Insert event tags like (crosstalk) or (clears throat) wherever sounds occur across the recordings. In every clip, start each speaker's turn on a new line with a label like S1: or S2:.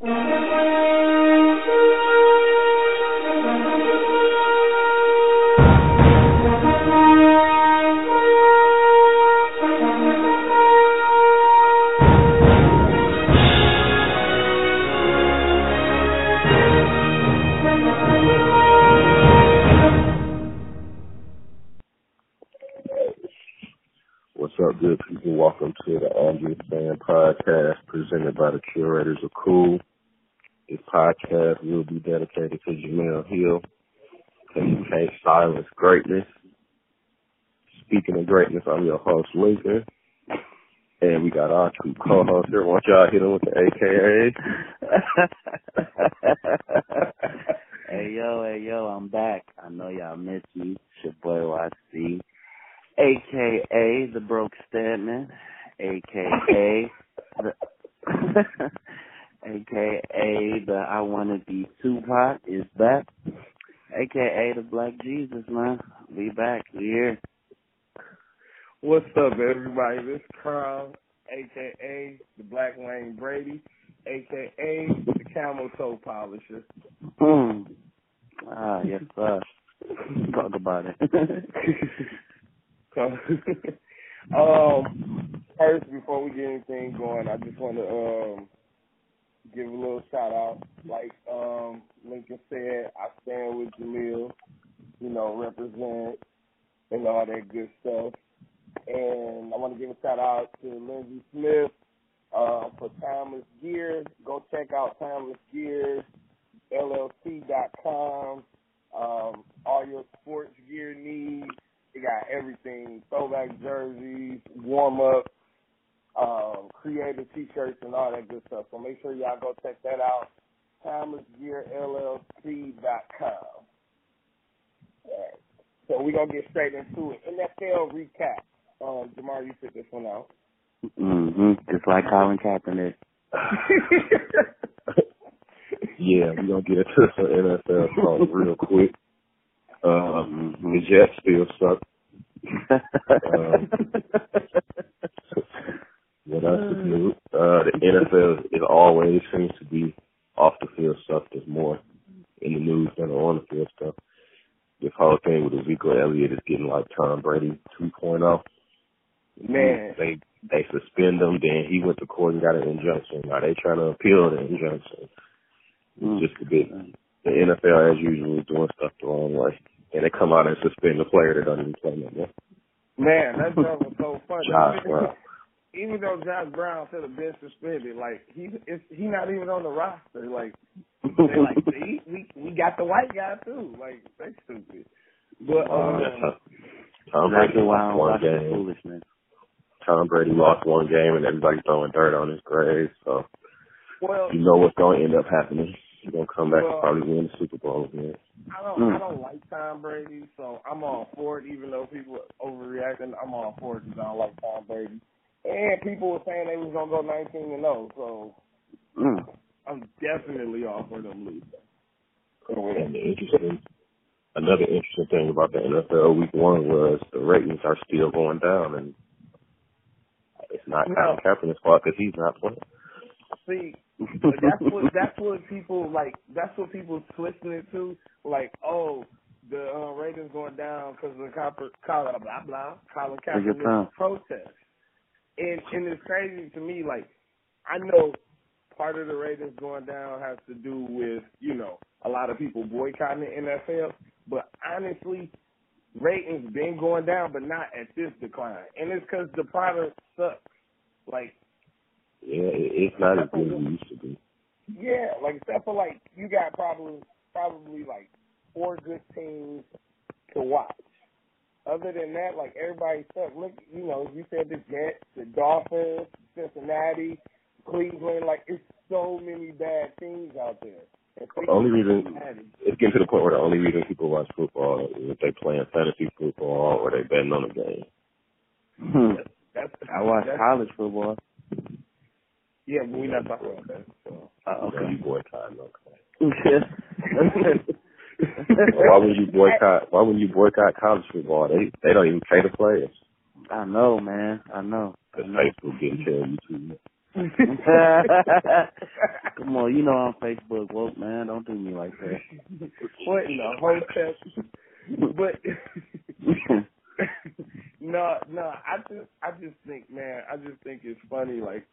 S1: What's up, good people? Welcome to the Andrew Fan Podcast presented by the Curators of Cool. This podcast will be dedicated to Jemele Hill because you can't silence greatness. Speaking of greatness, I'm your host, Lincoln. And we got our two co-hosts here. Want y'all hit them with the AKA? (laughs)
S2: hey yo, hey yo, I'm back. I know y'all missed me. It's your boy YC, aka the Broke Stedman, aka the (laughs) aka the I Wanna Be Tupac is back, aka the Black Jesus man. We back. We here.
S3: What's up, everybody? This is Carl, aka the Black Wayne Brady, aka the Camel Toe Polisher.
S2: Mm. Ah, yes sir. Talk about it.
S3: So, (laughs) um, first, before we get anything going, I just want to um give a little shout out. Like um Lincoln said, I stand with Jemele. You know, represent and all that good stuff. And I want to give a shout out to Lindsey Smith uh, for Timeless Gear. Go check out Timeless Gear, LLC.com. Um, all your sports gear needs. They got everything: throwback jerseys, warm up, um, creative T-shirts, and all that good stuff. So make sure y'all go check that out. TimelessGearLLC.com. Right. So we're gonna get straight into it. NFL recap. Um, Jamar, you took this one out.
S2: mhm. Just like Colin Kaepernick. (laughs)
S1: yeah, we're going to get into some NFL talk real quick. Um, the Jets still suck. Um, what else is new? Uh, the NFL is always seems to be off the field stuff. There's more in the news than on the field stuff. This whole thing with Ezekiel Elliott is getting like Tom Brady 2.0.
S3: Man,
S1: They they suspend him, then he went to court and got an injunction. Now they trying to appeal the injunction.
S2: Mm.
S1: Just a bit the NFL as usual is doing stuff the wrong way. And they come out and suspend the player that doesn't even play no more.
S3: man, that joke was so funny. (laughs)
S1: Josh Brown.
S3: even though Josh Brown should have been suspended, like he it's, he not even on the roster. Like they like (laughs) see we we got the white guy too. Like they stupid. But um,
S1: Tom Brady
S2: I
S1: lost
S2: don't
S1: one game.
S2: foolishness.
S1: Tom Brady lost one game and everybody's throwing dirt on his grave. So
S3: well,
S1: you know what's going to end up happening. He's going to come back
S3: Well-
S1: and probably win the Super Bowl again.
S3: I don't
S2: Mm.
S3: I don't like Tom Brady, so I'm all for it. Even though people are overreacting, I'm all for it because I don't like Tom Brady. And people were saying they was gonna go 19 and 0, so
S2: Mm.
S3: I'm definitely all for them losing.
S1: And interesting, another interesting thing about the NFL Week One was the ratings are still going down, and it's not
S3: No.
S1: Colin Kaepernick's fault because he's not playing.
S3: See, (laughs) that's what that's what people like. That's what people twisting it to. Like, oh, the uh, ratings going down because of the copper, Colin blah blah Colin. Kaepernick protest. And and it's crazy to me. Like, I know part of the ratings going down has to do with you know a lot of people boycotting the NFL. But honestly, ratings been going down, but not at this decline. And it's because the product sucks. Like
S1: Yeah, it's not as good as it used to be.
S3: Yeah, like except for like you got probably probably like four good teams to watch. Other than that, like everybody sucks. Look, you know, you said the Jets, the Dolphins, Cincinnati, Cleveland. Like it's so many bad teams out there.
S1: The only reason it's getting to the point where the only reason people watch football is if they playing fantasy football or they betting on the game.
S2: Hmm.
S3: That's
S2: I watch college football.
S3: Yeah, but we're not talking about that. So.
S2: Uh,
S1: So you boycott. Okay. (laughs) (laughs) why would you boycott? Why would you boycott college football? They they don't even pay the players.
S2: I know, man. I know.
S1: Because. Facebook didn't tell you.
S2: Come on, you know I'm Facebook woke, man. Don't do me like that.
S3: what in the hotel? but (laughs) no, no, I just, I just think, man, I just think it's funny, like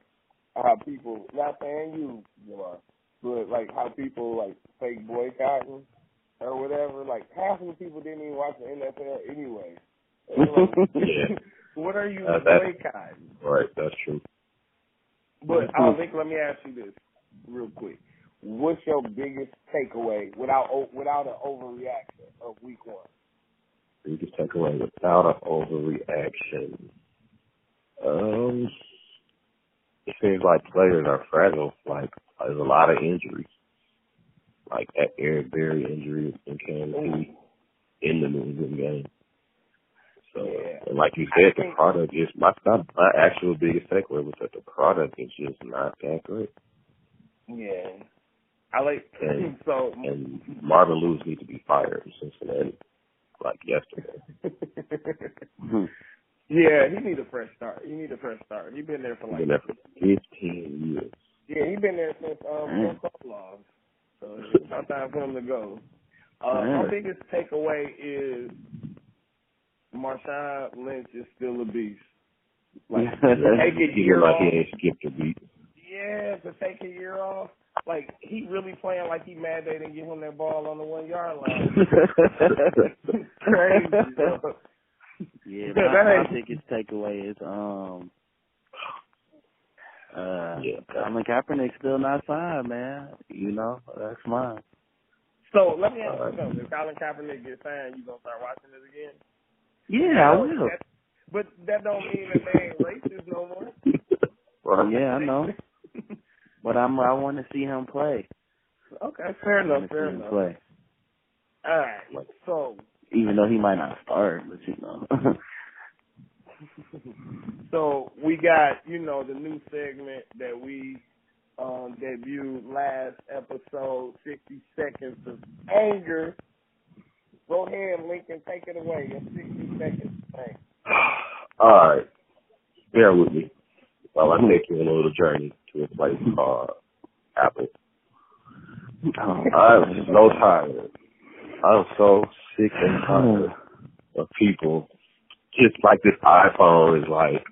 S3: how people, not saying you, you know, but like how people like fake boycotting or whatever. Like half of the people didn't even watch the NFL anyway. Like,
S1: Yeah. (laughs) (laughs)
S3: what are you
S1: Uh, that's-
S3: boycotting?
S1: Right, that's true.
S3: But I think let me ask you this real quick. What's your biggest takeaway without without an overreaction of week one?
S1: You just take away without an overreaction. Um, it seems like players are fragile. Like there's a lot of injuries, like that Eric Berry injury in Kansas City in the New England game. So,
S3: Yeah.
S1: and like you said, the product is my not my actual biggest takeaway was that the product is just not that great.
S3: Yeah, I like (clears throat)
S1: And-
S3: so.
S1: And Marvin Lewis needs to be fired in Cincinnati, like yesterday. (laughs)
S3: yeah, he need a fresh start. He need a fresh start. He been there for
S1: He's
S3: like
S1: there for 15 years.
S3: yeah, he been there since um
S2: Mm.
S3: Phil So it's about time for him to go. Uh, my biggest takeaway is Marshawn Lynch is still a beast. (laughs) Like take a
S1: He
S3: year
S1: look like
S3: off.
S1: he skipped a beat.
S3: Yeah, to take a year off. Like he really playing like he mad they didn't give him that ball on the one yard line. (laughs) (laughs) Crazy.
S2: Yeah,
S3: Yeah,
S2: my,
S3: that
S2: my
S3: ain't-
S2: biggest takeaway is um uh
S1: Yeah.
S2: Colin Kaepernick's still not signed, man. You know, that's mine.
S3: So let me ask you something. If Colin Kaepernick gets signed, you gonna start watching it again?
S2: Yeah, I will.
S3: that- But that don't mean that they ain't racist no more.
S1: Right.
S2: Yeah, I know. But I'm I want to see him play.
S3: Okay, fair enough, fair enough.
S2: play.
S3: All right. So
S2: Even though he might not start, but you know. (laughs)
S3: so we got, you know, the new segment that we um debuted last episode, sixty seconds of anger. Go ahead, Lincoln, take it away. Your sixty seconds of anger. (sighs)
S1: All right. Bear with me while I take you on a little journey to a place called Apple. (laughs) I'm so tired. I'm so sick and tired of people. Just like this iPhone is like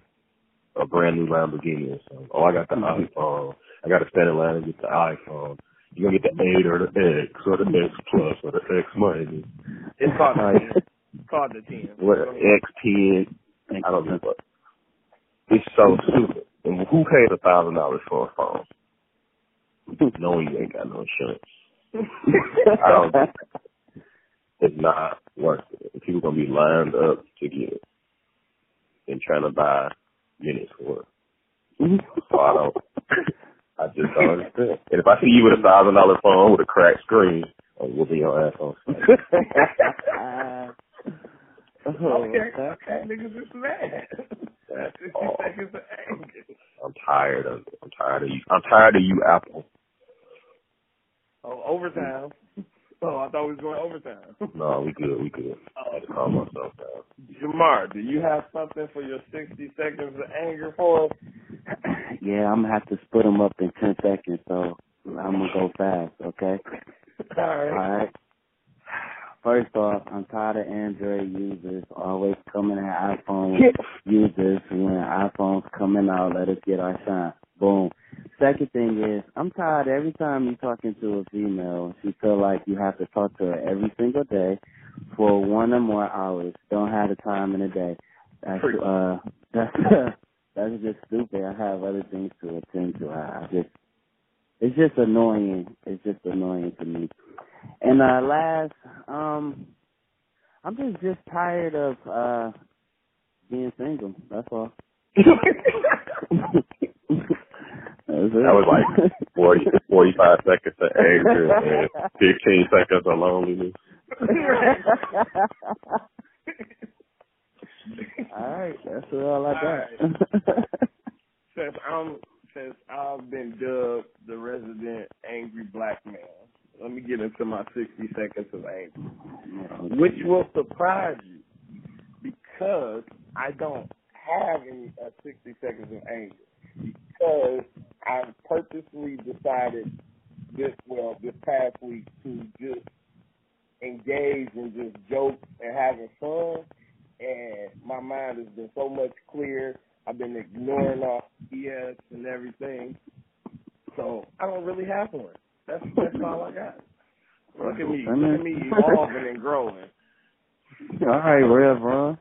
S1: a brand new Lamborghini or something. Oh, I got the mm-hmm. iPhone. I got to stand in line and get the iPhone. You're going to get the 8 or the X or the X Plus or the X minus.
S3: It's called the
S1: Like, (laughs)
S3: ten. It's called the ten.
S1: what, X10. I don't know. It's so stupid. And who paid a thousand dollars for a phone? (laughs) Knowing you ain't got no insurance. I don't. (laughs) It's not worth it. And People gonna be lined up to get it and trying to buy minutes for it. So I don't. I just don't understand. And if I see you with a thousand dollar phone with a cracked screen, oh, I'm whooping your ass on. (laughs) (laughs)
S2: oh,
S3: Okay,
S2: okay.
S3: niggas is mad.
S1: That's (laughs)
S3: Sixty
S1: all.
S3: seconds of anger.
S1: I'm tired of it. I'm tired of you. I'm tired of you, Apple.
S3: Oh, overtime. Oh, I thought we was going overtime.
S1: No, we good. We good. I had to calm myself down.
S3: Jamar, do you have something for your 60 seconds of anger for us?
S2: Yeah, I'm gonna have to split them up in ten seconds, so I'm gonna go fast. Okay.
S3: All (laughs)
S2: All
S3: right.
S2: right. First off, I'm tired of Android users always coming at iPhone users when iPhone's coming out. Let us get our shine. Boom. Second thing is, I'm tired every time you're talking to a female. She feel like you have to talk to her every single day for one or more hours. Don't have the time in the day. That's uh, (laughs) that's that's just stupid. I have other things to attend to. I, I just, it's just annoying. It's just annoying to me. And uh last, um I'm just just tired of uh being single. That's all. That's.
S1: That was like 40, 45 seconds of anger and 15 seconds of loneliness. (laughs) (laughs)
S2: all right, that's all I got. (laughs)
S3: Since I'm since I've been dubbed the resident angry black man, let me get into my 60 seconds of anger, which will surprise you because I don't have any uh, 60 seconds of anger. because I purposely decided this well this past week to just engage and just joke and having fun, and my mind has been so much clearer. I've been ignoring all BS and everything, so I don't really have one. That's that's all I got. Look at me, look at me (laughs) evolving and growing.
S2: All right, Rev, Ron.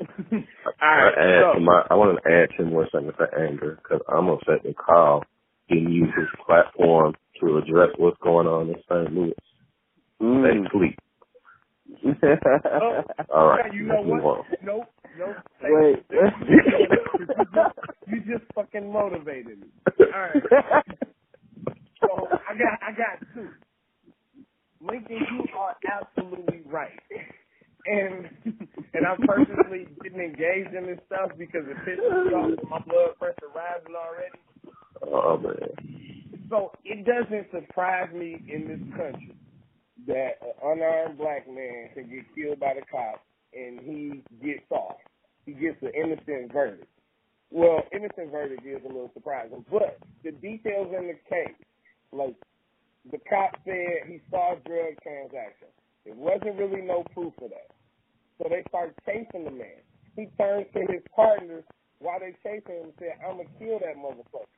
S2: (laughs)
S3: All right,
S1: I, add
S3: so,
S1: to my, I want to add ten more seconds to anger because I'm upset that Carl didn't use his platform to address what's going on in St. Louis.
S2: Mm.
S1: They sleep.
S3: Oh, (laughs)
S1: All right,
S3: yeah, you know
S1: let's
S3: what? Nope, nope.
S2: Wait.
S3: you, just, you just fucking motivated me. All right. (laughs) So I got I got two. Lincoln, you are absolutely right. And and I personally didn't engage in this stuff because it pisses me off my blood pressure rising already.
S1: Oh man.
S3: So it doesn't surprise me in this country that an unarmed black man can get killed by the cops and he gets off. He gets an innocent verdict. Well, innocent verdict is a little surprising, but the details in the case, like the cop said he saw a drug transaction. There wasn't really no proof of that. So they start chasing the man. He turns to his partners while they chasing him and said, I'm going to kill that motherfucker.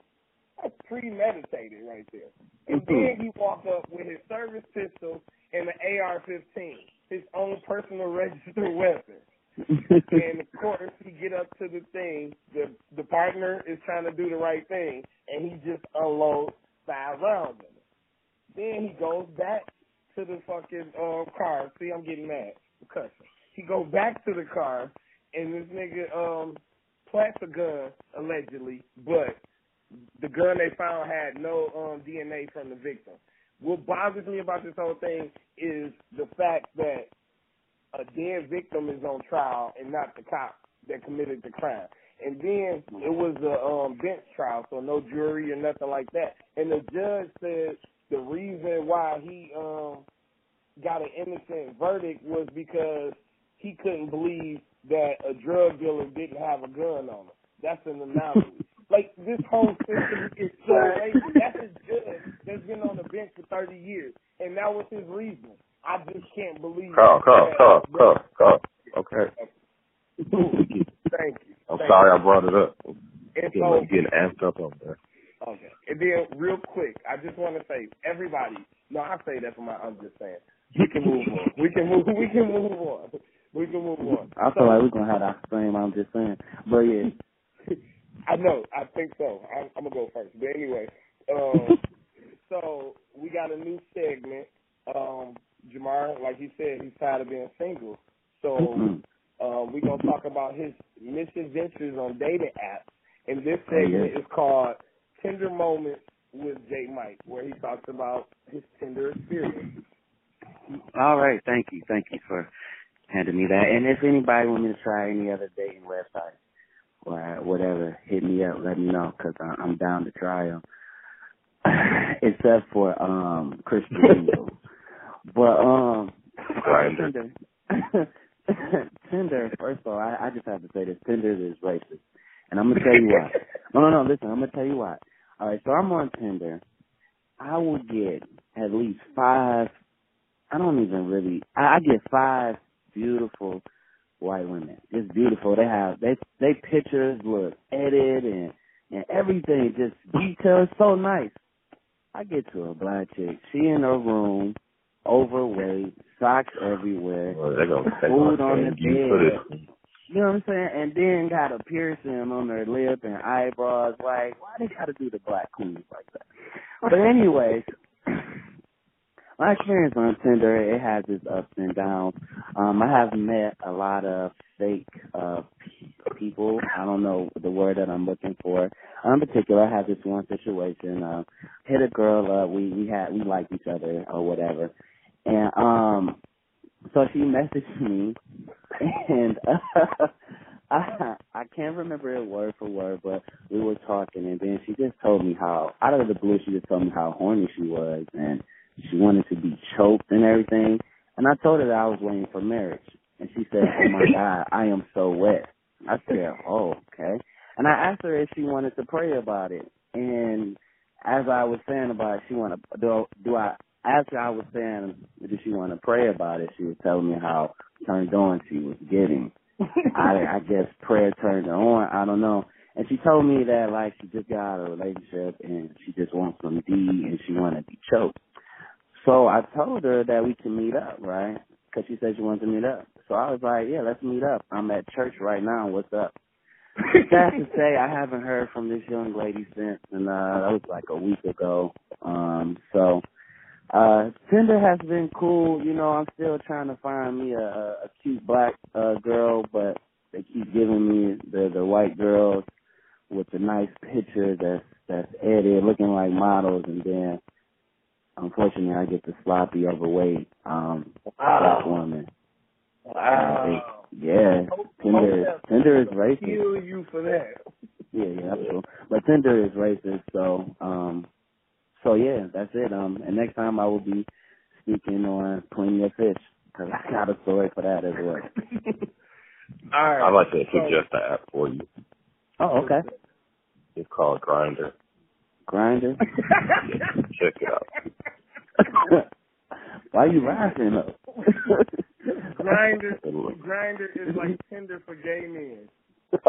S3: That's premeditated right there. And then he walked up with his service pistol and the AR-15, his own personal (laughs) registered weapon. and of course, he get up to the thing. The the partner is trying to do the right thing, and he just unloads five rounds in it. Then he goes back to the fucking uh, car. See, I'm getting mad. Because he goes back to the car, and this nigga um plants a gun allegedly, but the gun they found had no um DNA from the victim. What bothers me about this whole thing is the fact that a dead victim is on trial and not the cop that committed the crime. And then it was a um, bench trial, so no jury or nothing like that. And the judge said the reason why he um, got an innocent verdict was because he couldn't believe that a drug dealer didn't have a gun on him. That's an (laughs) anomaly. Like this whole system is (laughs) so lazy. That's a judge that's been on the bench for thirty years, and that was his reason. I just can't believe.
S1: Carl, Carl,
S3: that-
S1: Carl, Carl, Carl. Okay.
S3: Thank you.
S1: I'm
S3: Thank
S1: sorry I brought it up.
S3: And
S1: Getting,
S3: so,
S1: getting amped up on there.
S3: okay. And then, real quick, I just want to say, everybody. No, I say that for my. I'm just saying. We can move on. We can move. We can move on. We can move on.
S2: I feel like we're gonna have that same. I'm just saying, but yeah.
S3: I know. I think so. I'm, I'm gonna go first. But anyway, um, (laughs) so we got a new segment. Um, Jamar, like he said, he's tired of being single. So um, we're gonna talk about his misadventures on dating apps. And this
S2: Oh,
S3: segment is called Tinder Moments with J Mike, where he talks about his Tinder experience.
S2: All right, thank you, thank you for handing me that. And if anybody want me to try any other dating website or whatever, hit me up. Let me know because I'm down to try them. (laughs) Except for um Christian (laughs) but um. (laughs) Tinder. Tinder. First of all, I, I just have to say this: Tinder is racist, and I'm gonna tell you why. No, no, no. Listen, I'm gonna tell you why. All right, so I'm on Tinder. I will get at least five. I don't even really. I, I get five beautiful white women. It's beautiful. They have they they pictures look edited and and everything just detailed so nice. I get to a black chick. She in her room, overweight, socks everywhere.
S1: Well, they're gonna, they're
S2: Food
S1: gonna
S2: on the bed. You know what I'm saying? And then got a piercing on her lip and eyebrows. Like, why they gotta do the black queens like that? But anyways, my experience on Tinder, it has its ups and downs. Um, I have met a lot of fake uh people. I don't know the word that I'm looking for. In particular, I had this one situation. Uh, hit a girl up. We we had we liked each other or whatever, and um, so she messaged me, (laughs) and uh, (laughs) I I can't remember it word for word, but we were talking, and then she just told me how out of the blue she just told me how horny she was, and she wanted to be choked and everything. And I told her that I was waiting for marriage, and she said, "Oh my (laughs) God, I am so wet." I said, "Oh, okay." And I asked her if she wanted to pray about it. And as I was saying about it, she wanted do do I after I was saying did she want to pray about it, she was telling me how turned on she was getting. I I guess prayer turned her on. I don't know. And she told me that like she just got out of a relationship and she just wants some D and she wanted to be choked. So I told her that we can meet up, right? Because she said she wanted to meet up. So I was like, yeah, let's meet up. I'm at church right now. What's up? (laughs) Sad to say, I haven't heard from this young lady since, and uh that was like a week ago. Um, so uh Tinder has been cool. You know, I'm still trying to find me a, a cute black uh girl, but they keep giving me the the white girls with the nice picture that's that's edited, looking like models, and then unfortunately I get the sloppy, overweight um
S3: Wow.
S2: black woman.
S3: Wow.
S2: Yeah, Tinder Tinder is racist.
S3: Kill you for that. (laughs)
S2: Yeah, yeah, that's true. But Tinder is racist, so um, so yeah, that's it. Um, and next time I will be speaking on Plenty of Fish because I got a story for that as well. (laughs)
S3: All right.
S1: I'd like to suggest an app for you.
S2: Oh, okay.
S1: It's called Grindr.
S2: Grindr. (laughs)
S1: Check it out. (laughs)
S2: Why are you laughing though?
S3: Grindr, grinder is like Tinder for gay men. (laughs)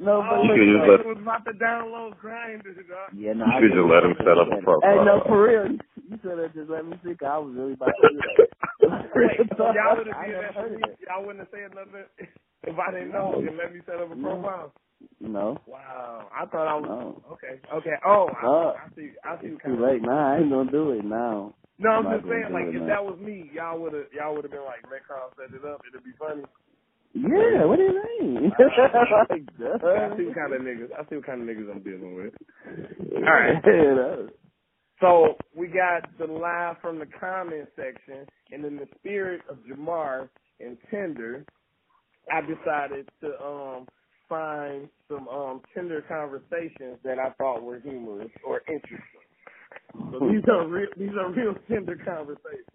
S2: no, but
S3: oh,
S1: You
S2: look,
S1: could just
S3: I
S1: let-
S3: was about to download Grindr, dog.
S2: yeah, no,
S1: You
S2: I
S1: should
S2: get
S1: just let him set up a
S2: Hey,
S1: profile.
S2: no, for real. You should have just let me see. 'cause I was really about to (laughs) do that.
S3: Wait, y'all would have
S2: I
S3: did
S2: never
S3: that for
S2: heard
S3: me?
S2: of it.
S3: Y'all wouldn't have said nothing if I didn't know and let me set up a profile?
S2: No.
S3: Wow. I thought I was
S2: No.
S3: okay. Okay. Oh, I,
S2: Uh,
S3: I see. I see.
S2: It's too late now. I ain't gonna do it now.
S3: No, I'm
S2: I'm
S3: just saying, like, if
S2: now.
S3: that was me, y'all would have, y'all would have been like, let Carl set it up. It'd be funny.
S2: Yeah, what do you mean? (laughs) like,
S3: I see what kind of niggas. I see what kind of niggas I'm dealing with. (laughs)
S2: All
S3: right.
S2: Yeah,
S3: So we got the live from the comment section, and in the spirit of Jamar and Tinder, I decided to um find some um Tinder conversations that I thought were humorous or interesting. So (laughs) these are real these are real (laughs) Tinder conversations.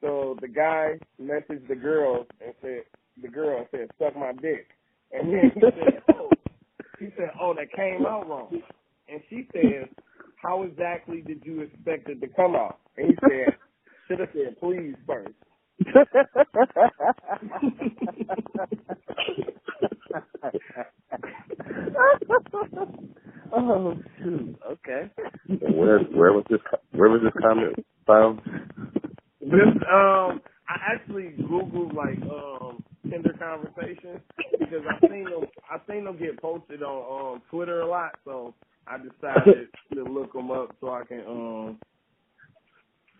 S3: So the guy messaged the girl and said the girl said, Suck my dick. And then he said, (laughs) Oh he said, Oh, that came out wrong. And she says, How exactly did you expect it to come out? And he said, Should have said please first. (laughs)
S2: oh shoot. Okay.
S1: And where where was this co- where was this comment found?
S3: This um I actually Googled like um Tinder conversations because I seen them I seen them get posted on um Twitter a lot, so I decided to look them up so I can um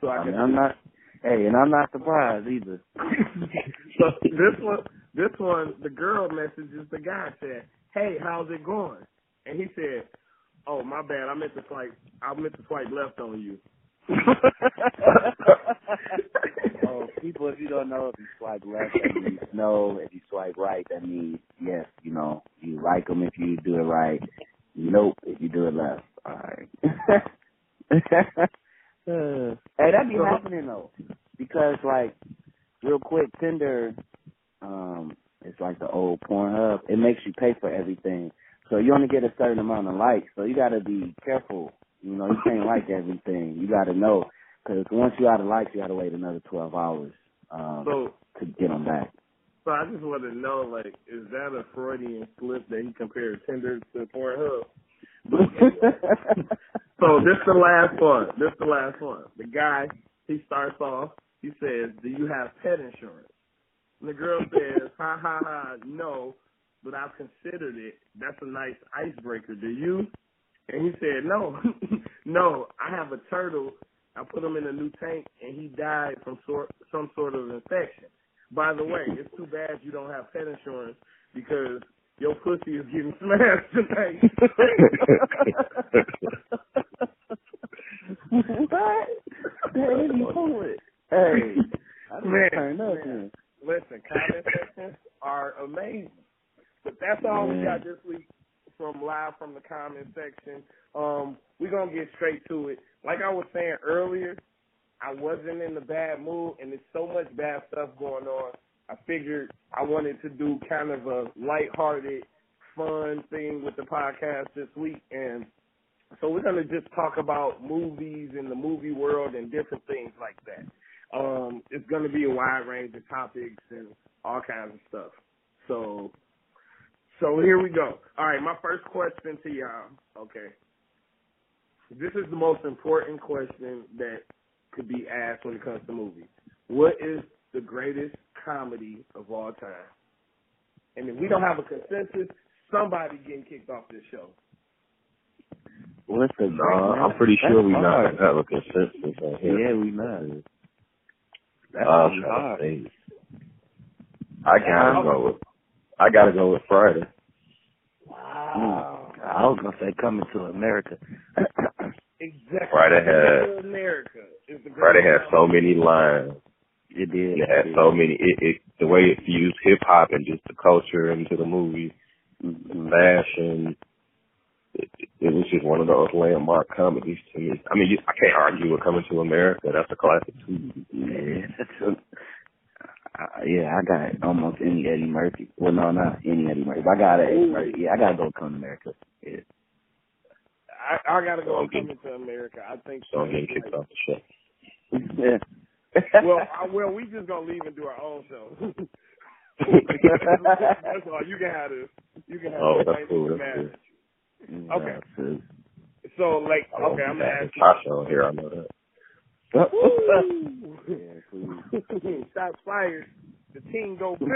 S3: so I
S2: I
S3: can
S2: mean, I'm not. Hey, and I'm not surprised either. (laughs)
S3: so this one, this one, the girl messages the guy said, "Hey, how's it going?" And he said, "Oh, my bad. I meant to swipe. I meant to swipe left on you." (laughs) (laughs)
S2: oh, people, if you don't know, if you swipe left, that means no. If you swipe right, that means yes. You know, you like them if you do it right. Nope, if you do it left. All right. Uh, hey, that be happening though, because like, real quick, Tinder, um, it's like the old Pornhub. It makes you pay for everything, so you only get a certain amount of likes. So you got to be careful. You know, you can't like everything. You got to know, because once you out of likes, you got to wait another twelve hours um,
S3: So,
S2: to get them back.
S3: so I just want to know, like, is that a Freudian slip that he compared Tinder to Pornhub? (laughs) So this the last one. This the last one. The guy he starts off. He says, "Do you have pet insurance?" And the girl says, (laughs) "Ha ha ha, no, but I've considered it. That's a nice icebreaker. Do you?" And he said, "No, (laughs) no, I have a turtle. I put him in a new tank, and he died from sort some sort of infection. By the way, it's too bad you don't have pet insurance because." Your pussy is getting smashed tonight. (laughs)
S2: what? You it. Hey, (laughs)
S3: Man,
S2: turned up.
S3: man. Listen, comment sections are amazing. But that's all we got this week from live from the comment section. Um, we're gonna get straight to it. Like I was saying earlier, I wasn't in the bad mood and there's so much bad stuff going on I figured I wanted to do kind of a lighthearted, fun thing with the podcast this week, and so we're gonna just talk about movies in the movie world and different things like that. Um, it's gonna be a wide range of topics and all kinds of stuff. So, so here we go. All right, my first question to y'all. Okay, this is the most important question that could be asked when it comes to movies. What is the greatest comedy of all time? And if we don't have a consensus, somebody getting kicked off this show.
S2: What's the
S1: No, I'm pretty sure we not have a consensus on here.
S2: Yeah, we not. That's
S1: I'm
S2: pretty
S1: trying
S2: hard.
S1: I gotta go with. I gotta go with Friday.
S2: Mm. I was gonna say coming to America.
S3: Exactly.
S1: Friday had-
S3: America is the
S1: Friday
S3: greatest
S1: had so many lines.
S2: It did.
S1: It had so many. It, it the way it fused hip hop and just the culture into the movie,
S2: Mhm.
S1: fashion. It, it was just one of those landmark comedies to me. I mean, you, I can't argue with Coming to America. That's a classic too.
S2: Yeah, that's a, uh, yeah, I got almost any Eddie Murphy. Well, no, not any Eddie Murphy. I got a Eddie Murphy. Yeah, I gotta go come to America. Yeah.
S3: I, I gotta go
S1: Okay.
S3: coming to America. I think
S1: So
S3: so.
S1: I'm getting kicked off the show.
S2: yeah.
S3: Well, I, (laughs) well, we just gonna leave and do our own show. (laughs) that's all. You can have this. You can have
S1: Oh,
S3: this.
S1: that's cool, that's
S3: mad at
S2: Yeah,
S3: Okay.
S2: so-
S3: So, like,
S1: Oh,
S3: okay, I'm gonna ask you.
S1: Tasha on here. I know that. (laughs)
S2: Yeah, please.
S3: Shots fired. The team go good.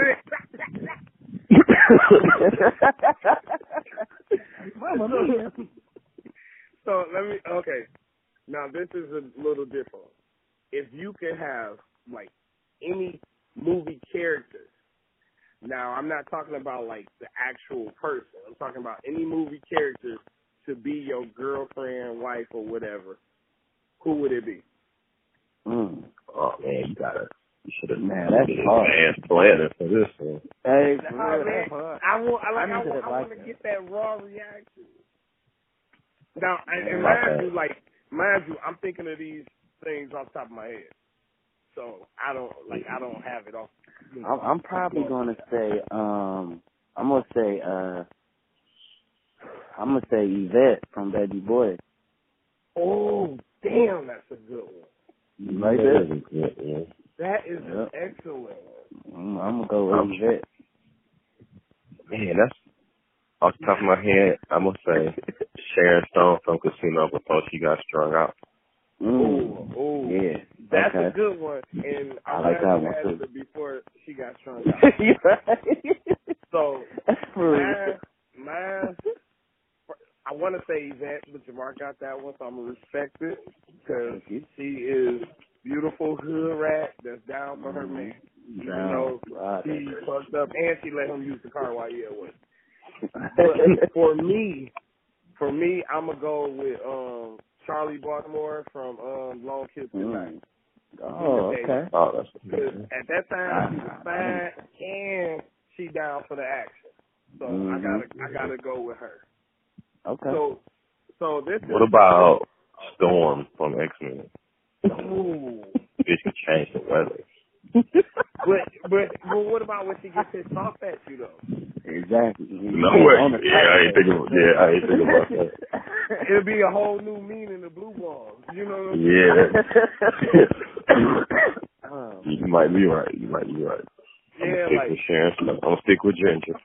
S3: so let me okay. Now this is a little different. If you could have like any movie characters. Now I'm not talking about like the actual person. I'm talking about any movie character to be your girlfriend, wife, or whatever. Who would it be?
S2: mm.
S1: Oh man, you gotta. You should have.
S2: Man, that's hard.
S1: advanced planning for this one.
S2: Hey,
S3: That's
S2: for
S3: hard,
S2: real,
S3: man.
S2: hard.
S3: I want, I like,
S2: I
S3: I,
S2: need
S3: want,
S2: to
S3: I
S2: like
S3: want to
S2: that.
S3: get that raw reaction. Now, and, and mind you, like, mind you, I'm thinking of these things off the top of my head, so I don't, like, I don't have it off. You know.
S2: I'm, I'm probably gonna say, um, I'm gonna say, uh, I'm gonna say Yvette from Baby Boy.
S3: Oh, damn, that's a good one.
S2: You like that?
S1: that's yeah.
S3: That is an
S2: Yep.
S3: excellent.
S2: I'm, I'm gonna go with Yvette.
S1: Man, that's off the top of my head. I'm gonna say (laughs) Sharon Stone from Casino before she got strung out.
S2: Mm.
S3: Oh, oh,
S2: Yeah.
S3: that's
S2: okay.
S3: a good one. And
S2: I
S3: I'm
S2: like that one, too.
S3: before she got (laughs) strung out.
S2: right.
S3: So (laughs) mine, mine, I want to say Yvette, but Jamar got that one, so I'm gonna respect it because she is beautiful hood rat that's down for her man. Even though
S2: Right.
S3: she fucked up and she let him use the car while he at work. (laughs) But for me, for me, I'm gonna go with um Charlie Baltimore from um Long Kiss Goodnight.
S2: Mm. Oh, okay.
S1: Oh, that's
S3: Because at that time she was
S2: Ah,
S3: fine and she down for the action. So I
S2: Mhm.
S3: gotta I gotta go with her.
S2: Okay.
S3: So so this is
S1: What about Storm from X Men?
S3: Ooh.
S1: Bitch can change the weather. (laughs)
S3: But but but what about when she gets pissed off at you though?
S2: Exactly.
S1: No way. Yeah, I ain't thinking. Yeah, I ain't thinking about that. (laughs)
S3: It'll be a whole new meaning to blue balls. You know what I'm
S1: Yeah. (laughs)
S2: oh, (coughs)
S1: You might be right. You might be right. I'm
S3: Yeah,
S1: stick
S3: like-
S1: with Sharon Stone. I'm gonna stick with Ginger.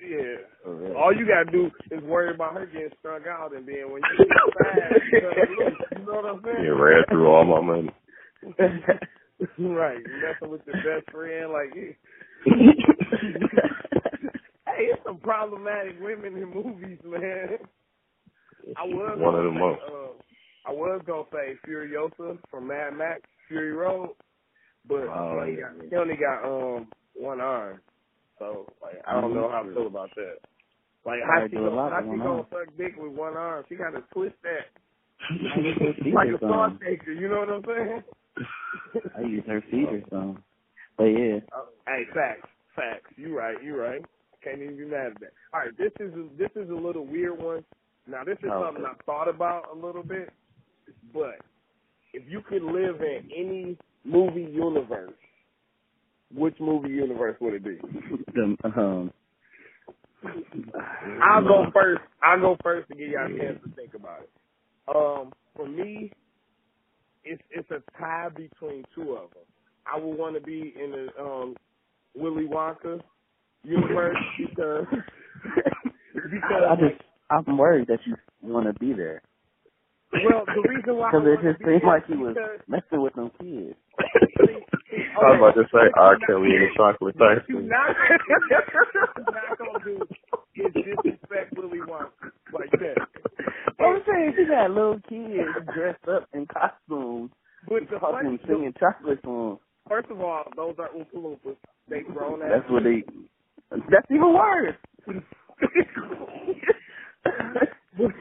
S3: Yeah.
S2: for.
S3: All you gotta do is worry about her getting strung out, and then when you get inside, you cut her loose. You know what I'm (laughs) saying?
S1: Yeah, ran through all my money.
S3: right. You messing with your best friend, like. Hey, (laughs) it's some problematic women in movies, man. I was
S1: one of the most.
S3: Uh, I was gonna say Furiosa from Mad Max Fury Road, but
S2: Oh,
S3: he, only got, he only got um one arm, so like I don't know how I feel about that. Like how she gonna, how she gonna suck dick with one arm? She gotta twist that (laughs)
S2: I use her feet
S3: like a
S2: something.
S3: taker. You know what I'm saying? (laughs)
S2: I use her feet or something. But yeah.
S3: Uh, hey, facts, facts. You right, you right. Can't even be mad at that. All right, this is a, this is a little weird one. Now, this is
S2: Oh,
S3: something
S2: okay.
S3: I thought about a little bit, but if you could live in any movie universe, which movie universe would it be?
S2: The, um,
S3: I'll go first. I'll go first to give y'all a chance to think about it. Um, for me, it's it's a tie between two of them. I would want to be in the um, Willy Wonka universe (laughs) because (laughs) because
S2: I just I'm worried that you want to be there
S3: well the reason why (laughs)
S2: because it just
S3: be
S2: seemed like
S3: is
S2: he was
S3: because-
S2: messing with them kids.
S1: I was about to say R. Kelly and the chocolate
S3: What
S1: factory.
S3: you not, what you not gonna do is disrespect Willy Wonka like that.
S2: I'm saying she got little kids dressed up in costumes,
S3: But the funny,
S2: singing chocolate songs.
S3: first of all, those are Oompa Loompas. They grown ass.
S2: That's what they. That's even worse. (laughs)
S3: but,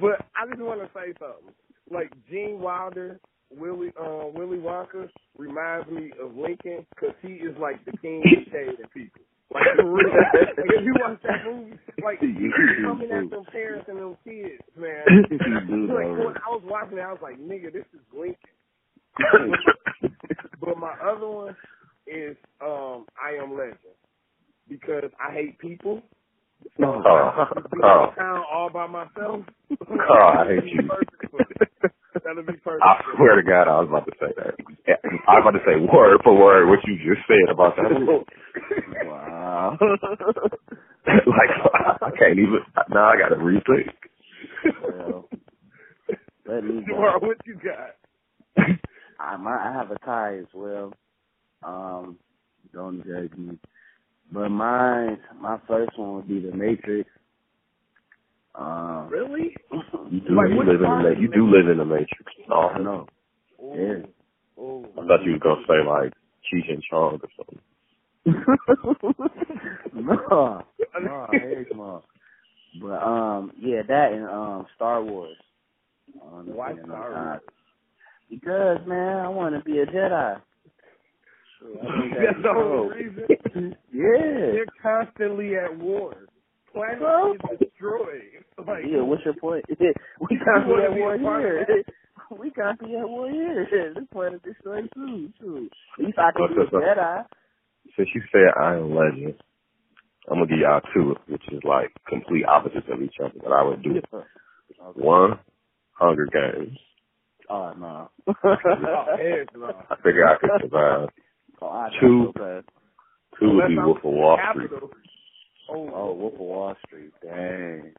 S3: but I just want to say something. Like Gene Wilder, Willie uh, Willy Wonka reminds me of Lincoln because he is like the king of shade people. Like for real. (laughs) like, if you watch that movie, like he
S2: You
S3: was
S2: do,
S3: coming at them parents and them kids, man. (laughs) Like when I was watching it, I was like, nigga, this is Lincoln. But my other one is um I Am Legend because I hate people. So
S1: Oh,
S3: I
S1: oh.
S3: in town all by myself.
S1: Oh, I hate you.
S3: Perfect for me. That'll be perfect.
S1: I swear to God, I was about to say that. I was about to say word for word what you just said about that
S2: wow. (laughs)
S1: like I can't even. Now I got to rethink.
S2: well, let me (laughs) go.
S3: Tomorrow, what you got?
S2: I might I have a tie as well. Um, don't judge me. But mine, my first one would be The Matrix. Um,
S3: Really?
S1: You do,
S3: Like,
S1: you live in the
S3: of
S1: you
S3: the
S1: do live in the Matrix. Oh
S2: I know.
S3: Ooh.
S2: Yeah.
S3: Ooh.
S1: I thought you was gonna say like Cheech and Chong or something.
S2: no, no, heck no. But um, yeah, that and um, Star Wars.
S3: Why Star Wars?
S2: Because man, I want to be a Jedi. (laughs)
S3: That's the only reason. (laughs)
S2: yeah.
S3: They're constantly at war. Planet
S2: Well,
S3: is destroyed. (laughs) Like,
S2: Yeah, what's your point? we
S3: You
S2: can't be at war here. we can't be at war here. This planet destroyed too. Too. At least I can be a
S1: What's?
S2: Jedi.
S1: Since you said I am Legend, I'm gonna give y'all two, which is like complete opposites of each other. But I would do one, Hunger Games.
S2: Oh no.
S3: oh, no.
S1: I figure I could survive.
S2: Oh, I
S1: Two.
S2: so.
S1: Two would
S3: Unless
S1: be
S3: I'm
S1: Wolf of Wall Street.
S3: Oh,
S2: Oh, Wolf of Wall Street. Dang.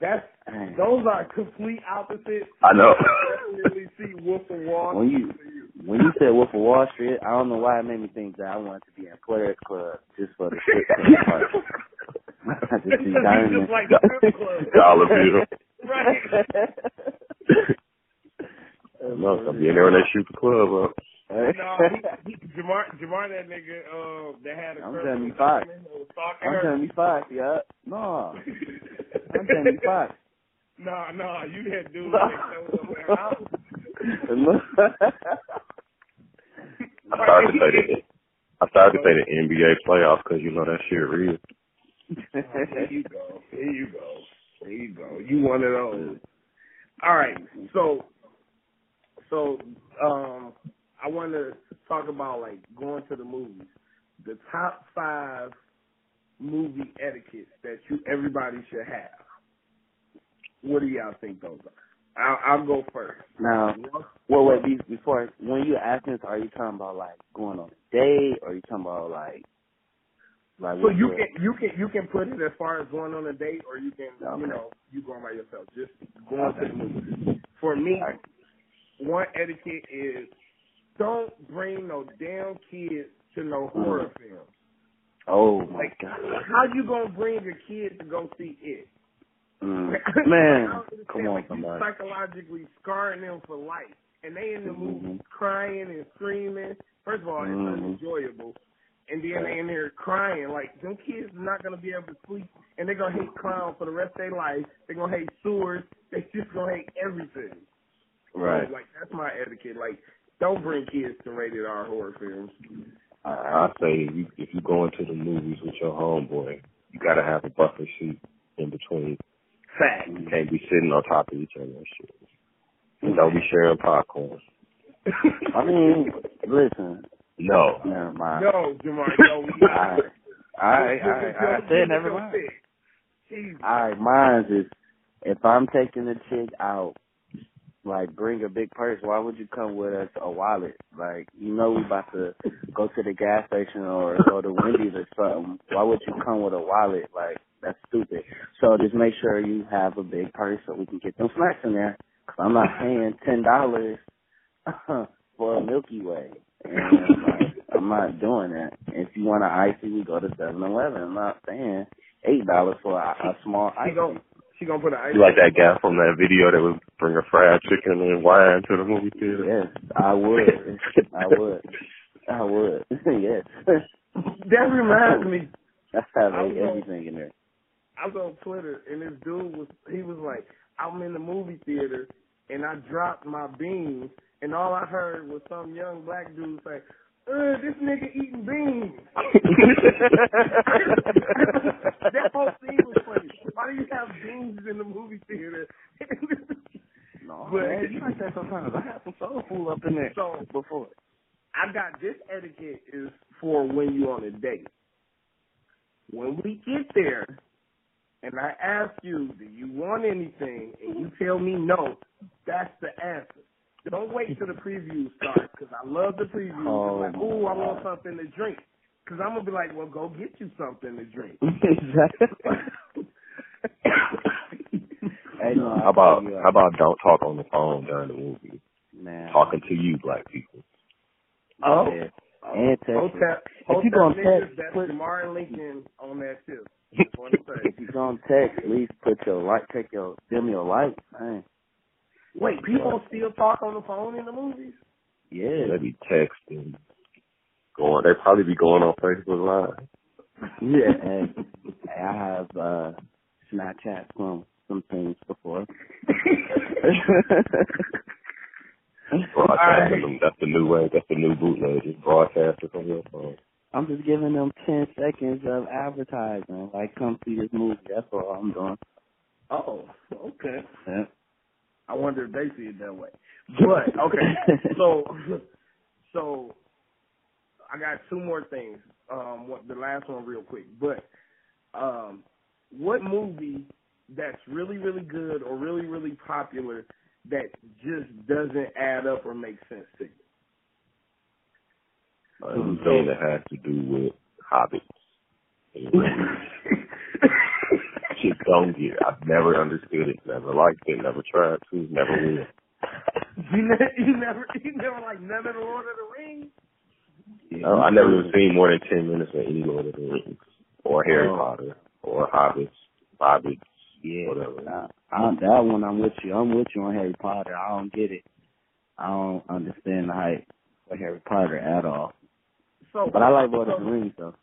S3: that's
S2: Dang.
S3: those are complete opposites.
S1: I know.
S3: I definitely see Wolf of Wall
S2: When you when you said Wolf of Wall Street, I don't know why it made me think that I wanted to be in Players Club just for the strip club part. I just see
S3: Because just like the strip (laughs) club.
S1: Dollar Bill.
S3: Right. (laughs)
S1: No, I'm be in there when they shoot the club up.
S3: No, he, he, Jamar, Jamar, that nigga, uh, that had a
S2: I'm
S3: girl
S2: telling you five.
S3: women who was stalking
S2: I'm
S3: her.
S2: telling you Fox, yeah. No. I'm telling you Fox.
S3: No, no, you had dudes
S2: No.
S3: that showed up at her house. (laughs) (laughs)
S1: I started to say the I started to say the NBA playoffs because you know that shit real.
S3: There you go. There you go. There you go. You one of those. All right. So, so um, I want to talk about like going to the movies. The top five movie etiquettes that you everybody should have. What do y'all think those are? I'll, I'll go first.
S2: now, well, wait, be- before, when you asking this, are you talking about like going on a date or are you talking about like, like
S3: So you can you can you can put it as far as going on a date, or you can
S2: Okay.
S3: you know you going by yourself. Just going to the movies. For me, one etiquette is don't bring no damn kids to no horror films.
S2: Oh my
S3: Like,
S2: god.
S3: how you gonna bring your kids to go see it?
S2: Mm. (laughs) Man, come on
S3: like,
S2: somebody.
S3: psychologically scarring them for life, and they in the movie
S2: Mhm.
S3: crying and screaming. First of all, it's
S2: Mhm.
S3: unenjoyable, and then they in there crying. Like them kids are not gonna be able to sleep, and they're gonna hate clowns for the rest of their life. They're gonna hate sewers. They just gonna hate everything.
S2: Right.
S3: So, like that's my etiquette. Like don't bring kids to rated R horror films.
S1: I say if you if you go into the movies with your homeboy, you gotta have a buffer seat in between.
S3: Fact.
S1: You can't be sitting on top of each other and shit. And don't be sharing popcorn.
S2: I mean, listen,
S1: No.
S2: Never mind.
S3: No, Jamar, no, we (laughs)
S2: All right. All right, all right, all right. I said never mind. All right, mine is if I'm taking a chick out, like bring a big purse. Why would you come with us a wallet? Like you know we about to go to the gas station or go to Wendy's or something. Why would you come with a wallet? Like that's stupid. So just make sure you have a big purse so we can get them snacks in there. Cause I'm not paying ten dollars (laughs) for a Milky Way. And like, I'm not doing that. If you want an icy, we go to Seven Eleven. I'm not paying eight dollars for a, a small icy.
S3: Gon' she gonna put an ice.
S1: You like that guy from that video that would bring a fried chicken and wine to the movie theater?
S2: Yes, I would. (laughs) I would. I would. (laughs) yes.
S3: That reminds me. (laughs)
S2: I have
S3: I was on-
S2: everything in there.
S3: I was on Twitter and this dude was he was like, I'm in the movie theater and I dropped my beans and all I heard was some young black dude say, uh, this nigga eating beans. that whole scene was funny. Why do you have beans in the movie theater? (laughs)
S2: No,
S3: But-
S2: man, you like that sometimes. I had some soul food up in there
S3: So-
S2: before.
S3: I got this etiquette is for when you on a date. When we get there, and I ask you, do you want anything, and you tell me no, that's the answer. Don't wait till the preview starts, because I love the preview.
S2: Oh,
S3: like, ooh, I want something to drink. Because I'm going to be like, well, go get you something to drink. (laughs)
S2: exactly. (laughs) hey, no,
S1: How about
S2: you, uh,
S1: how about don't talk on the phone during the movie?
S2: man?
S1: Talking to you, black people.
S3: Oh.
S2: Yeah. And text.
S3: Hotel,
S2: If you
S3: hotel
S2: gonna text, put-
S3: Jamar and Lincoln on that too. Just want to say.
S2: If you gonna text, at least put your like, take your dim your light. Man.
S3: Wait, people still talk on the phone in the movies?
S2: Yeah.
S1: They be texting, going. They probably be going on Facebook Live.
S2: Yeah. (laughs) Hey, hey, I have uh Snapchat from some things before. (laughs)
S1: Broadcasting them. That's the new way. That's the new bootleg. Just broadcast it on your phone.
S2: I'm just giving them ten seconds of advertising. Like, come see this movie. That's all I'm doing.
S3: Oh, okay.
S2: Yeah.
S3: I wonder if they see it that way. But okay, (laughs) so so I got two more things. Um, what, the last one real quick. But um, what movie that's really really good or really really popular that just doesn't add up or make sense to you?
S1: Uh, Anything that has to do with hobbits. (laughs) Shit don't get. I've never understood it. Never liked it. Never tried to. Never will.
S3: you, ne- you never you never like none of the Lord of the Rings.
S1: No, I never even seen more than ten minutes of any Lord of the Rings or Harry
S2: Oh.
S1: Potter or Hobbits, Hobbits,
S2: Yeah.
S1: whatever.
S2: Nah, I, that one I'm with you. I'm with you on Harry Potter. I don't get it. I don't understand the hype for Harry Potter at all.
S3: So,
S2: But I like Lord of
S3: so-
S2: the Rings though.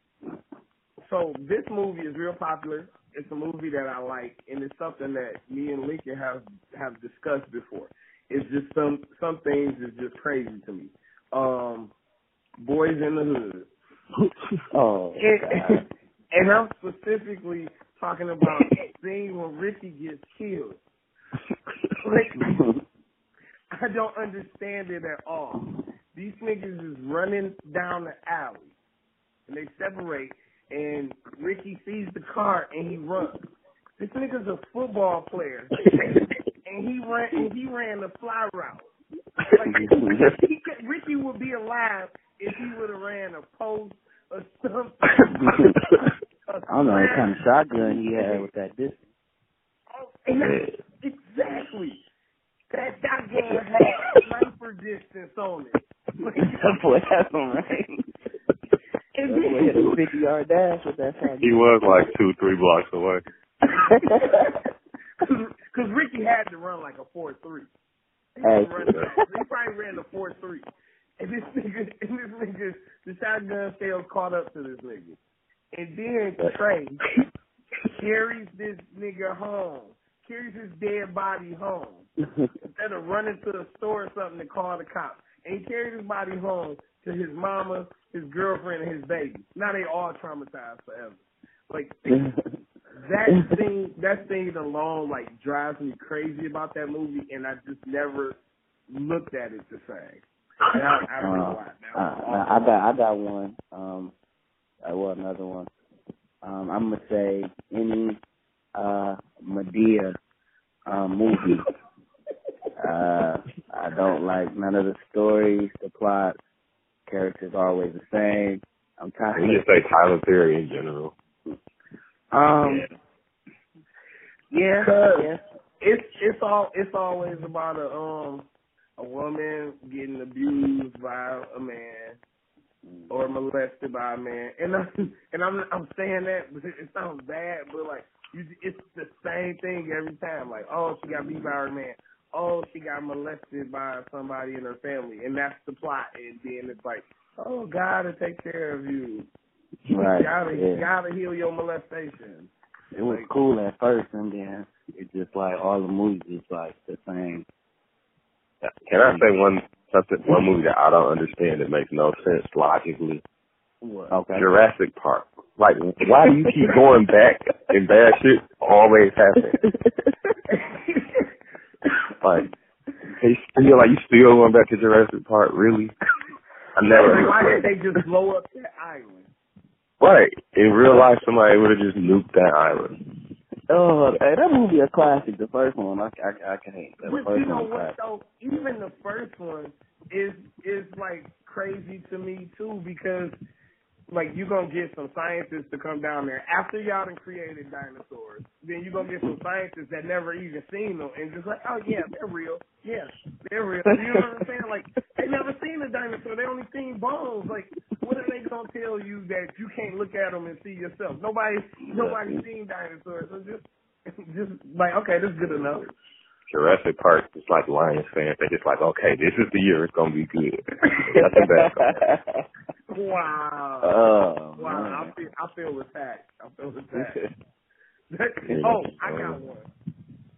S3: So this movie is real popular. It's a movie that I like, and it's something that me and Lincoln have have discussed before. It's just some some things is just crazy to me. Um, Boyz n the Hood, (laughs)
S2: Oh
S3: and, (laughs) and I'm specifically talking about (laughs) scene when Ricky gets killed. Like, I don't understand it at all. These niggas is running down the alley, and they separate, and Ricky sees the car and he runs. This nigga's a football player, and he ran and he ran the fly route. Like, he could, Ricky would be alive if he would have ran a post or something. (laughs)
S2: I don't know what kind of shotgun he had with that distance.
S3: Oh, exactly. That shotgun had (laughs) sniper distance on it. (laughs)
S2: that boy had some range.
S3: And
S2: That boy hit a fifty yard dash with that shotgun.
S1: He was like two, three blocks away. (laughs)
S3: Because Ricky had to run like a four three. He, run he probably ran the four three. And this nigga, and this nigga, the shotgun sales caught up to this nigga. And then Trey carries this nigga home, carries his dead body home instead of running to the store or something to call the cops. And he carried his body home to his mama, his girlfriend, and his baby. Now they all traumatized forever. Like that thing, that thing alone like drives me crazy about that movie, and I just never looked at it the same. I, I,
S2: uh, uh, I got I got one. Um, I well another one. Um, I'm gonna say any uh Madea um, movie. uh, I don't like none of the stories, the plot. Characters are always the same. I'm tired.
S1: You just say Tyler Perry in general.
S2: Um.
S3: Yeah,
S2: Yeah.
S3: it's it's all it's always about a um a woman getting abused by a man Mm-hmm. or molested by a man, and I'm (laughs) and I'm I'm saying that, but it, it sounds bad, but like you, it's the same thing every time. Like, oh, she got beat by her man. Oh, she got molested by somebody in her family, and that's the plot. And then it's like, oh, God to take care of you. (laughs)
S2: Right.
S3: You gotta,
S2: yeah.
S3: you gotta heal your molestation.
S2: It was cool at first, and then it's just like all the movies is like the same.
S1: Can I say one something one movie that I don't understand that makes no sense logically?
S3: What?
S2: Okay.
S1: Jurassic Park. Like, why do you keep going back and bad shit always happens? (laughs) Like, they still like you still going back to Jurassic Park? Really? I never.
S3: Why did they just blow up that island?
S1: Right. In real life, somebody would have just nuked that island.
S2: Oh, hey, that movie a classic. The first one, I, I, I can hate. The
S3: But
S2: first
S3: you know
S2: one,
S3: what though? Even the first one is is like crazy to me too because like you gonna get some scientists to come down there after y'all done created dinosaurs. Then you gonna get some scientists that never even seen them and just like, oh yeah, they're real. Yeah, they're real. You know what I'm saying? Like they never seen a dinosaur. They only seen bones. Like what are they gonna tell you that you can't look at them and see yourself? Nobody nobody seen dinosaurs. So just (laughs) just like okay, this is good enough.
S1: Jurassic Park is like Lions fans. They're just like, okay, this is the year it's gonna be good. Nothing bad. (laughs)
S3: Wow.
S2: Oh,
S3: wow.
S2: man.
S3: I feel I feel attacked. I feel attacked. (laughs) (laughs) oh, I got one.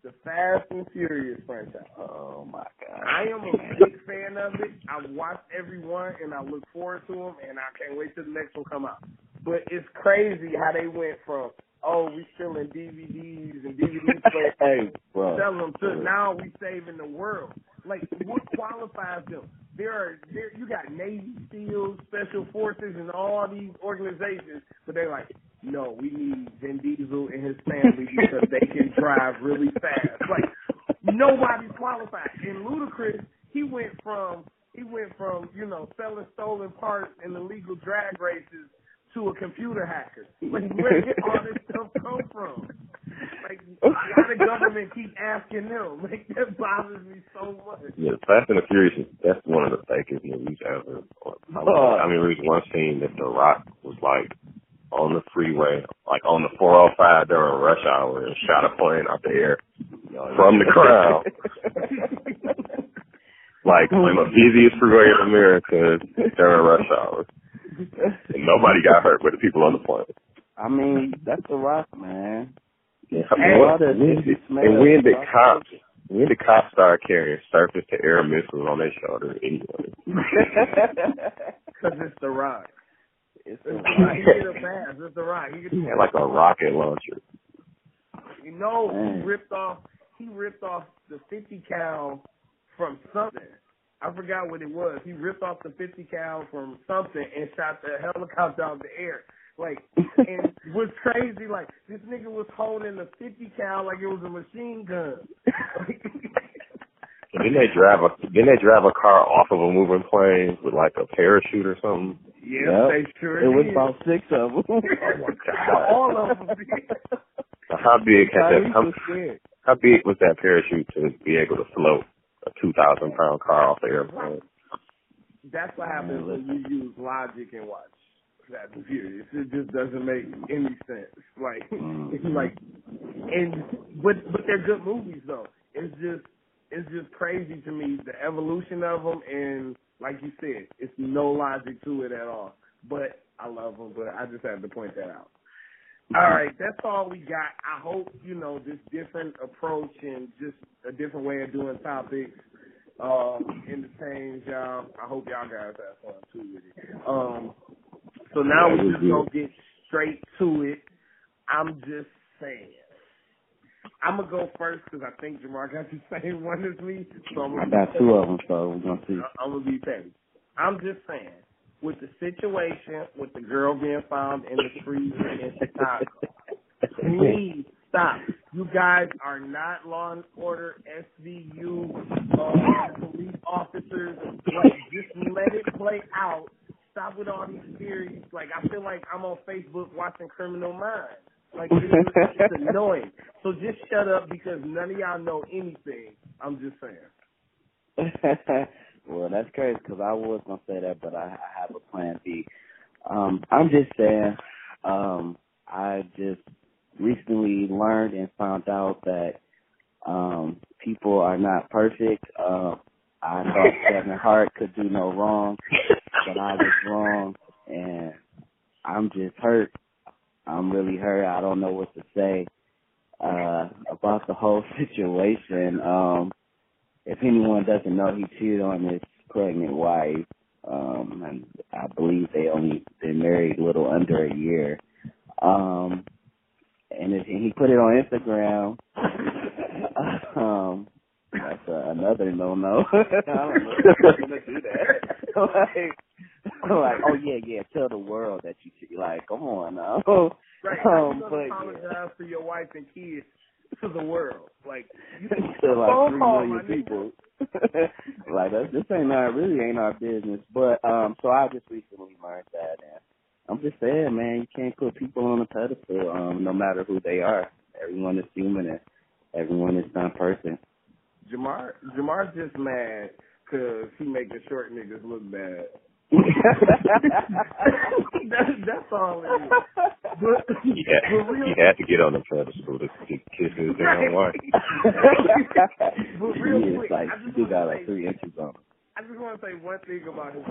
S3: The Fast and Furious franchise.
S2: Oh my god.
S3: I am a big fan of it. I've watched every one and I look forward to them and I can't wait till the next one come out. But it's crazy how they went from oh we selling DVDs and DVD players (laughs)
S2: hey, bro.
S3: sell them to now we saving the world. Like what qualifies them? There are there you got Navy SEALs, Special Forces, and all these organizations, but they're like, no, we need Vin Diesel and his family because they can drive really fast. Like nobody qualified. And Ludacris, he went from he went from you know selling stolen parts and illegal drag races to a computer hacker. Like where did all this stuff come from? (laughs) Like why the government keep asking them? (laughs) Like that bothers me so much.
S1: Yeah, Fast and the Furious is that's one of the fakest movies ever. (laughs) Oh. I mean, there was one scene that The Rock was like on the freeway, like on the 405 during rush hour, and shot a plane out the air from the crowd, like on the busiest freeway in America during rush hour. And nobody got hurt but the people on the plane.
S2: I mean, that's the rock, man.
S1: Yeah,
S3: Hey,
S1: what,
S2: that
S1: when, and when did cops when did cops start carrying surface to air missiles on their shoulder anyway? (laughs)
S3: Because it's the rock.
S2: it's the
S3: the
S2: rock.
S3: He pass. It's the rock. He, (laughs)
S1: He had like a rocket launcher.
S3: You know,
S2: Man.
S3: he ripped off. He ripped off the 50 cal from something. I forgot what it was. He ripped off the 50 cal from something and shot the helicopter out of the air. Like, (laughs) and was crazy. Like this nigga was holding the 50 cal like it was a machine gun.
S1: And (laughs) then they drive a then they drive a car off of a moving plane with like a parachute or something.
S3: yeah,
S2: Yep.
S3: they sure
S2: It was about six of them.
S1: Oh my (laughs) god!
S3: All of them.
S1: How big had that? How, how big was that parachute to be able to float a two thousand pound car off the airplane?
S3: That's what happens when you use logic and watch Fast and Furious. It just doesn't make any sense. Like, it's (laughs)
S2: Mhm.
S3: like, and but but they're good movies though. It's just it's just crazy to me the evolution of them, and like you said, it's no logic to it at all. But I love them. But I just had to point that out. All right, that's all we got. I hope you know this different approach and just a different way of doing topics um, entertains y'all. I hope y'all guys have fun too with it. Um, so now
S1: Yeah,
S3: we
S1: was
S3: just gonna get straight to it. I'm just saying. I'm gonna go first because I think Jamar got the (laughs) same one as me. So I'm
S2: I got two of them, so we're gonna see.
S3: I'm gonna be petty. I'm just saying, with the situation with the girl being found in the freezer in Chicago, please stop. You guys are not law and order SVU uh, police officers. Like, just let it play out. Stop with all these theories. Like, I feel like I'm on Facebook watching Criminal Minds. Like, it's, it's (laughs) annoying. So just shut up because none of y'all know anything. I'm just saying. (laughs)
S2: well, that's crazy because I was gonna say that, but I, I have a plan B. Um, I'm just saying, um, I just recently learned and found out that um, people are not perfect. Uh, I thought (laughs) Kevin Hart could do no wrong, but I was wrong, and I'm just hurt. I'm really hurt. I don't know what to say uh about the whole (laughs) situation. Um if anyone doesn't know he cheated on his pregnant wife. Um and I believe they only been married a little under a year. Um and, it, and he put it on Instagram. (laughs) um that's uh, another no no. (laughs) I don't know if I'm gonna do that. like (laughs) like, oh yeah, yeah, tell the world that you cheat. Like, come on now.
S3: Right. (laughs)
S2: Um,
S3: you
S2: but
S3: apologize
S2: yeah.
S3: for your wife and kids to the world. Like you (laughs)
S2: to like
S3: phone
S2: three
S3: call,
S2: million people. like that's this ain't our really ain't our business. But um so I just recently learned that and I'm just saying, man, you can't put people on a pedestal, um, no matter who they are. Everyone is human and everyone is not person.
S3: Jamar Jamar's just mad because he making short niggas look bad. That, that's all it is. But,
S1: He had,
S3: but real,
S1: he had to get on the pedestal to, to kiss his damn wife.
S3: But real
S2: He is
S3: quick,
S2: like
S3: I just
S2: you got like three inches on him.
S3: I just want to say one thing about his.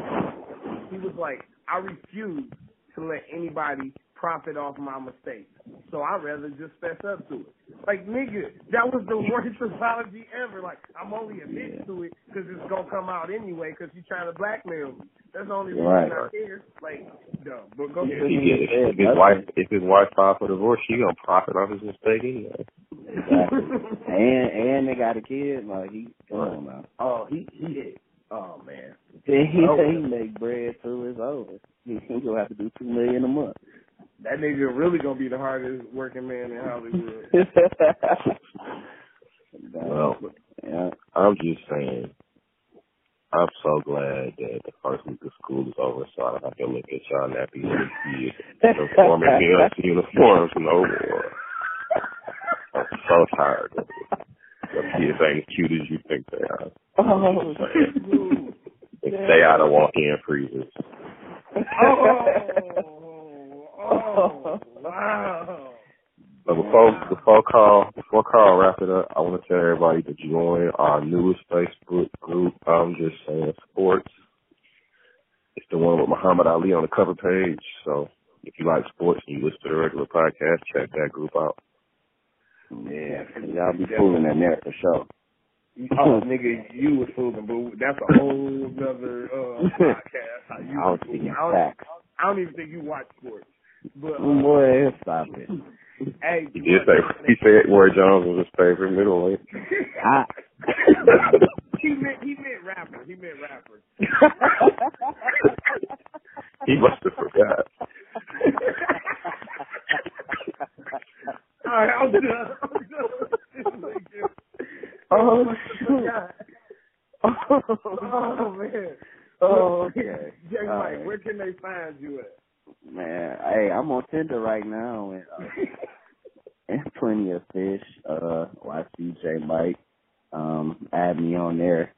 S3: He was like, I refuse to let anybody profit off my mistakes. So I'd rather just fess up to it. Like, nigga, that was the (laughs) worst apology ever. Like, I'm only admitting
S2: Yeah.
S3: to it because it's going to come out anyway because you're trying to blackmail me. That's the only reason
S2: Right.
S3: I care. Like, no, but go
S1: If,
S3: ahead.
S1: he get, if his wife if his wife filed for divorce, she gonna profit off his mistake anyway.
S2: Exactly. and and they got a kid, like he come on now.
S3: oh, he, he hit. Oh, man.
S2: He
S3: Oh.
S2: he make bread till it's over. He he gonna have to do two million a month.
S3: That nigga really going to be the hardest working man in Hollywood. (laughs)
S1: Well,
S2: yeah.
S1: I'm just saying, I'm so glad that the first week of school is over, so I don't have to look at y'all nappy little kids performing in (laughs) uniforms no more. I'm so tired of it. Your kids ain't as cute as you think they are.
S2: Oh,
S3: Ooh. (laughs)
S1: They stay out of walk-in freezers.
S3: Oh, oh, wow. (laughs)
S1: But before before call before Carl wrap it up, I want to tell everybody to join our newest Facebook group. I'm just saying sports. It's the one with Muhammad Ali on the cover page. So if you like sports and you listen to the regular podcast, check that group out.
S3: Yeah,
S2: y'all be fooling in there for sure.
S3: Oh, (laughs) nigga, you was fooling, but that's a whole other uh, (laughs) podcast. How you
S2: I was
S3: was fooling.
S2: speaking
S3: I don't. I don't even think you watch sports. But uh,
S2: Boy, stop it.
S3: hey,
S1: He did say he said Roy Jones was his favorite middleweight.
S2: I, (laughs)
S3: he meant he meant rapper. He meant rapper. (laughs)
S1: He must have forgot.
S3: All right, I'm done. I'm done.
S2: oh, shoot.
S3: oh man.
S2: Oh, okay.
S3: Jay
S2: All
S3: Mike,
S2: right.
S3: where can they find you at?
S2: Man, hey, I'm on Tinder right now and uh, (laughs) and plenty of fish. Uh, watch DJ Mike. Um, add me on there.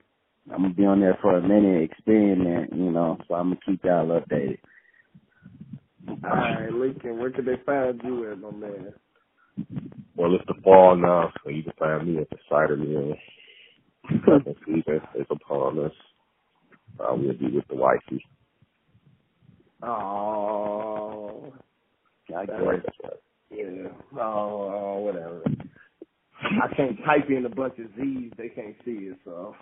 S2: I'm gonna be on there for a minute, experiment, you know. So I'm gonna keep y'all updated.
S3: All right, Lincoln, where can they find you at, my man?
S1: Well, it's the fall now, so you can find me at the cider mill. Second season is upon us. I will be with the wifey.
S3: Oh,
S2: I guess.
S1: Right, that's right.
S3: yeah. Oh, oh, whatever. I can't type in a bunch of Z's. They can't see it, so.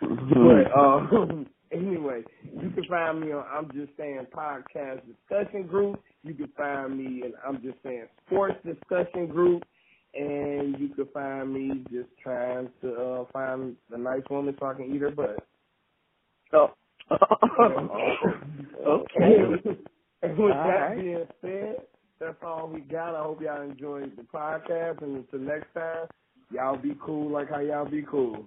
S3: But um, (laughs) anyway, you can find me on I'm Just Saying Podcast Discussion Group. You can find me in I'm Just Saying Sports Discussion Group. And you can find me just trying to uh, find a nice woman so I can eat her butt.
S1: Oh. (laughs)
S3: okay. (laughs) and with
S2: All
S3: that
S2: right.
S3: being said, that's all we got. I hope y'all enjoyed the podcast, and until next time, y'all be cool like how y'all be cool.